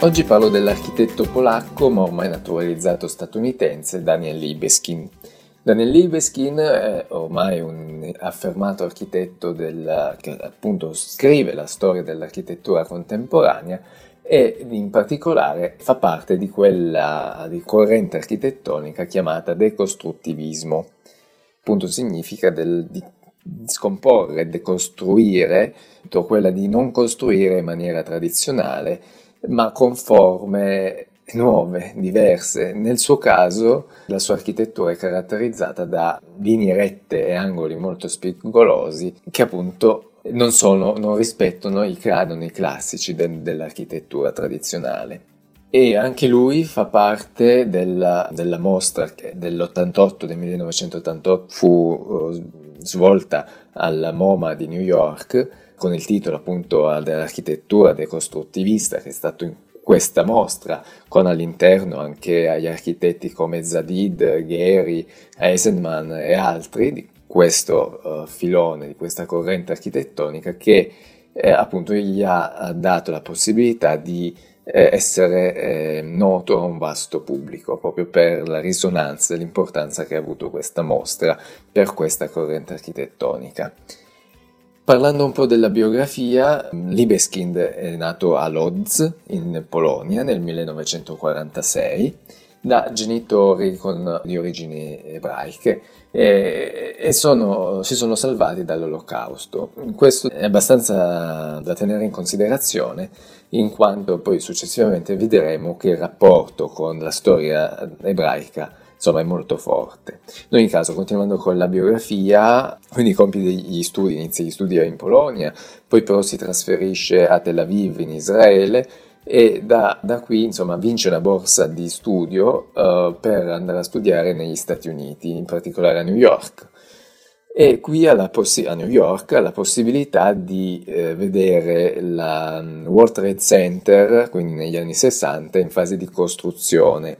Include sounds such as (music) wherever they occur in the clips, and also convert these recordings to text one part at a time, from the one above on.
Oggi parlo dell'architetto polacco ma ormai naturalizzato statunitense Daniel Libeskin. Daniel Libeskin è ormai un affermato architetto del, che appunto scrive la storia dell'architettura contemporanea e in particolare fa parte di quella di corrente architettonica chiamata decostruttivismo. Appunto significa del, di scomporre, decostruire, quella di non costruire in maniera tradizionale ma con forme nuove, diverse. Nel suo caso la sua architettura è caratterizzata da linee rette e angoli molto spigolosi che appunto non, sono, non rispettano i canoni classici de- dell'architettura tradizionale. E anche lui fa parte della, della mostra che dell'88, del 1988, fu uh, svolta al MoMA di New York con il titolo appunto dell'architettura decostruttivista che è stato in questa mostra con all'interno anche gli architetti come Zadid, Gehry, Eisenman e altri di questo uh, filone, di questa corrente architettonica che eh, appunto gli ha dato la possibilità di eh, essere eh, noto a un vasto pubblico proprio per la risonanza e l'importanza che ha avuto questa mostra per questa corrente architettonica. Parlando un po' della biografia, Libeskind è nato a Lodz, in Polonia, nel 1946, da genitori con, di origini ebraiche e, e sono, si sono salvati dall'olocausto. Questo è abbastanza da tenere in considerazione in quanto poi successivamente vedremo che il rapporto con la storia ebraica insomma è molto forte. In ogni caso, continuando con la biografia, quindi compie gli studi, inizia gli studi in Polonia, poi però si trasferisce a Tel Aviv in Israele e da, da qui insomma vince una borsa di studio uh, per andare a studiare negli Stati Uniti, in particolare a New York. E qui possi- a New York ha la possibilità di eh, vedere la um, World Trade Center, quindi negli anni 60, in fase di costruzione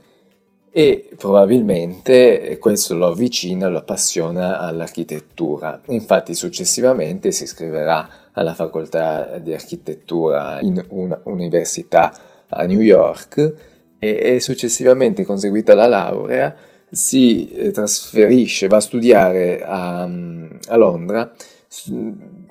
e probabilmente questo lo avvicina, lo appassiona all'architettura. Infatti successivamente si iscriverà alla facoltà di architettura in un'università a New York e, e successivamente conseguita la laurea si eh, trasferisce, va a studiare a, a Londra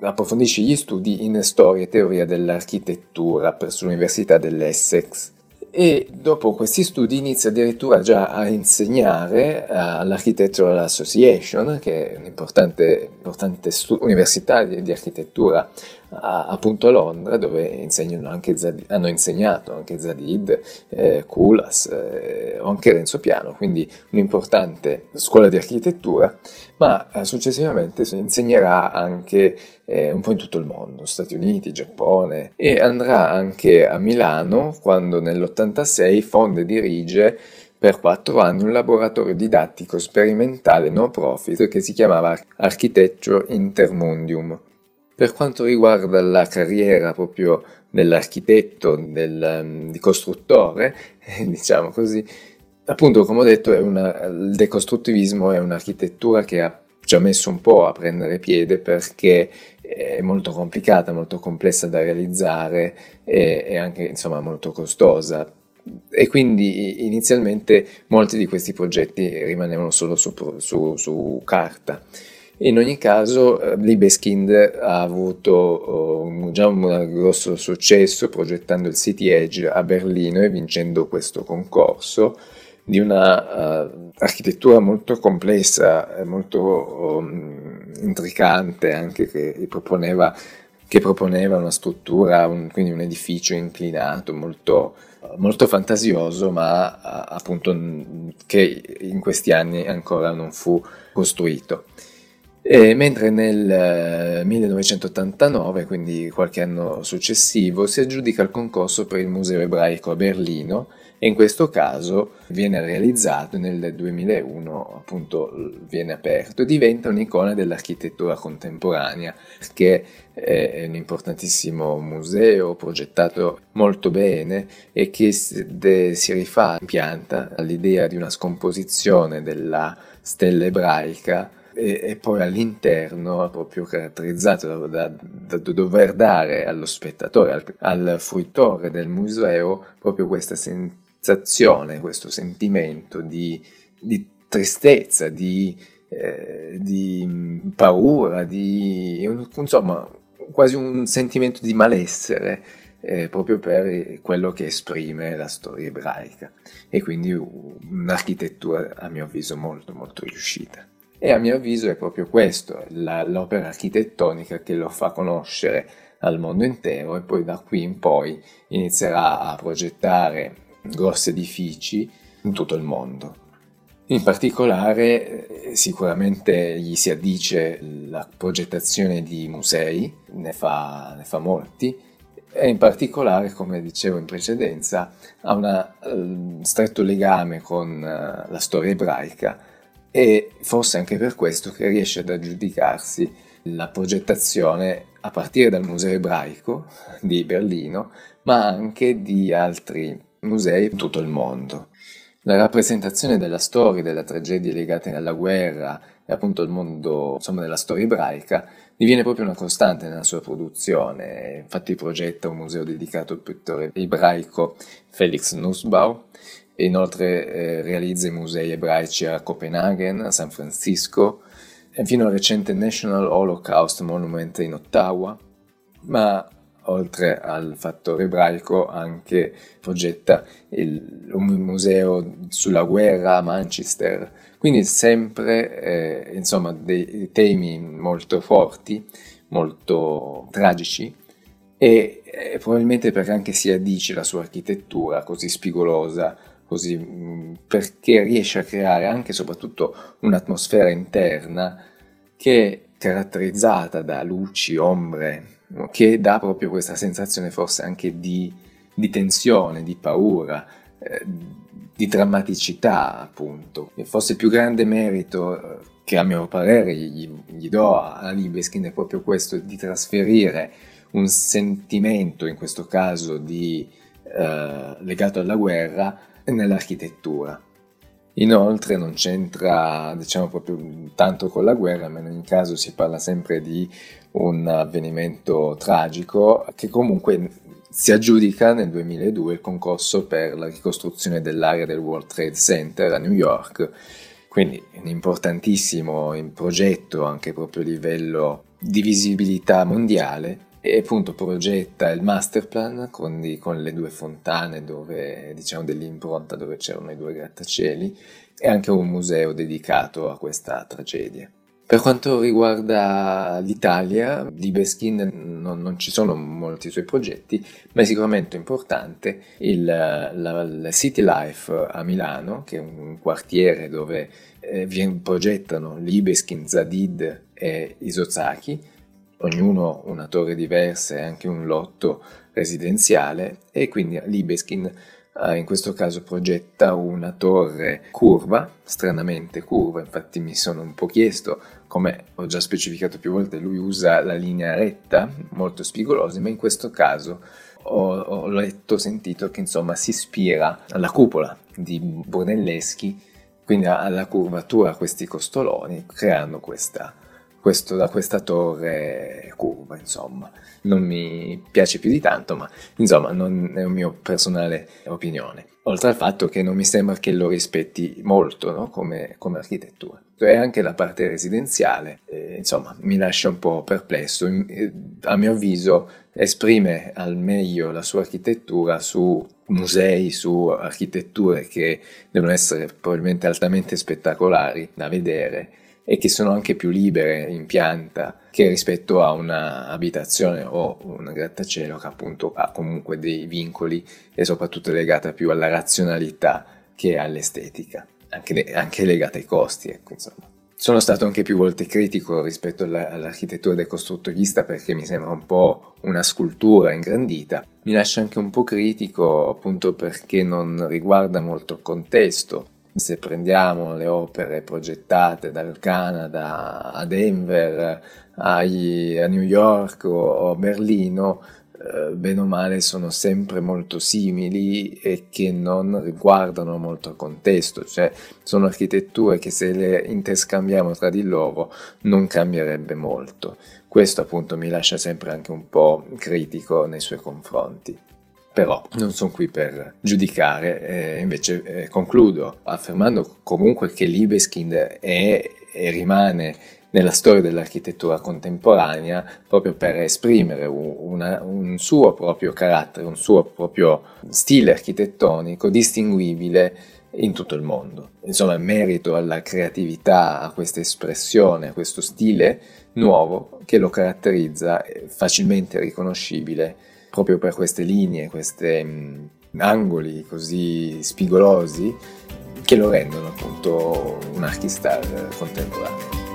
approfondisce gli studi in storia e teoria dell'architettura presso l'Università dell'Essex e dopo questi studi inizia addirittura già a insegnare all'Architectural Association, che è un'importante importante stu- università di, di architettura a, appunto a Londra dove Zadid, hanno insegnato anche Zadid, eh, Kulas eh, o anche Renzo Piano, quindi un'importante scuola di architettura, ma eh, successivamente insegnerà anche eh, un po' in tutto il mondo, Stati Uniti, Giappone e andrà anche a Milano quando nell'86 fonda e dirige per quattro anni un laboratorio didattico sperimentale no profit che si chiamava Architecture Intermundium per quanto riguarda la carriera proprio dell'architetto, del, um, di costruttore, (laughs) diciamo così, appunto come ho detto una, il decostruttivismo è un'architettura che ha già messo un po' a prendere piede perché è molto complicata, molto complessa da realizzare e, e anche insomma molto costosa e quindi inizialmente molti di questi progetti rimanevano solo su, su, su carta. In ogni caso, eh, Libeskind ha avuto uh, già un grosso successo progettando il City Edge a Berlino e vincendo questo concorso di una uh, architettura molto complessa, molto um, intricante, anche che proponeva, che proponeva una struttura, un, quindi un edificio inclinato, molto, molto fantasioso, ma uh, appunto che in questi anni ancora non fu costruito. E mentre nel 1989, eh, quindi qualche anno successivo, si aggiudica il concorso per il Museo ebraico a Berlino e in questo caso viene realizzato nel 2001, appunto viene aperto, diventa un'icona dell'architettura contemporanea che è un importantissimo museo progettato molto bene e che si rifà, pianta all'idea di una scomposizione della stella ebraica e, e poi all'interno proprio caratterizzato da, da, da, dover dare allo spettatore, al, al fruitore del museo proprio questa sensazione, questo sentimento di, di tristezza, di, eh, di paura, di insomma quasi un sentimento di malessere eh, proprio per quello che esprime la storia ebraica e quindi un'architettura a mio avviso molto molto riuscita. E a mio avviso è proprio questo, la, l'opera architettonica che lo fa conoscere al mondo intero e poi da qui in poi inizierà a progettare grossi edifici in tutto il mondo. In particolare sicuramente gli si addice la progettazione di musei, ne fa, ne fa molti, e in particolare, come dicevo in precedenza, ha un stretto legame con uh, la storia ebraica e forse anche per questo che riesce ad aggiudicarsi la progettazione a partire dal Museo ebraico di Berlino, ma anche di altri musei in tutto il mondo. La rappresentazione della storia, delle tragedie legate alla guerra e appunto al mondo insomma, della storia ebraica diviene proprio una costante nella sua produzione. Infatti progetta un museo dedicato al pittore ebraico Felix Nussbau e inoltre eh, realizza i musei ebraici a Copenaghen, a San Francisco e fino al recente National Holocaust Monument in Ottawa, ma oltre al fattore ebraico anche progetta il, un museo sulla guerra a Manchester, quindi sempre eh, insomma dei temi molto forti, molto tragici e eh, probabilmente perché anche si addice la sua architettura così spigolosa, così, mm, perché riesce a creare anche e soprattutto un'atmosfera interna che è caratterizzata da luci, ombre, che dà proprio questa sensazione forse anche di, di tensione, di paura, eh, di drammaticità appunto. E forse il più grande merito eh, che a mio parere gli, gli do a Libeskin è proprio questo di trasferire un sentimento, in questo caso di, eh, legato alla guerra, nell'architettura. Inoltre non c'entra, diciamo, proprio tanto con la guerra, ma in ogni caso si parla sempre di un avvenimento tragico che comunque si aggiudica nel 2002 il concorso per la ricostruzione dell'area del World Trade Center a New York, quindi un importantissimo progetto anche proprio a livello di visibilità mondiale e appunto progetta il masterplan con, di, con le due fontane dove diciamo dell'impronta dove c'erano i due grattacieli e anche un museo dedicato a questa tragedia. Per quanto riguarda l'Italia, di Beskin non, non, ci sono molti suoi progetti, ma è sicuramente importante il, la, la City Life a Milano, che è un quartiere dove eh, progettano Libeskin, Zadid e Isozaki, ognuno una torre diversa e anche un lotto residenziale e quindi Libeskin eh, in questo caso progetta una torre curva, stranamente curva, infatti mi sono un po' chiesto, come ho già specificato più volte, lui usa la linea retta, molto spigolosa, ma in questo caso ho, ho letto, sentito che insomma si ispira alla cupola di Brunelleschi, quindi alla curvatura a questi costoloni, creando questa questo, da questa torre curva, insomma. Non mi piace più di tanto, ma insomma non è un mio personale opinione. Oltre al fatto che non mi sembra che lo rispetti molto no? come, come, architettura. E anche la parte residenziale, eh, insomma, mi lascia un po' perplesso. A mio avviso esprime al meglio la sua architettura su musei, su architetture che devono essere probabilmente altamente spettacolari da vedere e che sono anche più libere in pianta che rispetto a un'abitazione o un grattacielo che appunto ha comunque dei vincoli e soprattutto è legata più alla razionalità che all'estetica, anche, anche legata ai costi, ecco insomma. Sono stato anche più volte critico rispetto alla, all'architettura del costruttorista perché mi sembra un po' una scultura ingrandita. Mi lascia anche un po' critico appunto perché non riguarda molto il contesto se prendiamo le opere progettate dal Canada a Denver, a New York o a Berlino, eh, bene o male sono sempre molto simili e che non riguardano molto il contesto, cioè sono architetture che se le interscambiamo tra di loro non cambierebbe molto. Questo appunto mi lascia sempre anche un po' critico nei suoi confronti. Però non sono qui per giudicare, eh, invece eh, concludo affermando comunque che Libeskind è e rimane nella storia dell'architettura contemporanea proprio per esprimere una, un suo proprio carattere, un suo proprio stile architettonico distinguibile in tutto il mondo. Insomma, merito alla creatività, a questa espressione, a questo stile nuovo che lo caratterizza, facilmente riconoscibile proprio per queste linee, questi mm, angoli così spigolosi che lo rendono appunto un archistar contemporaneo.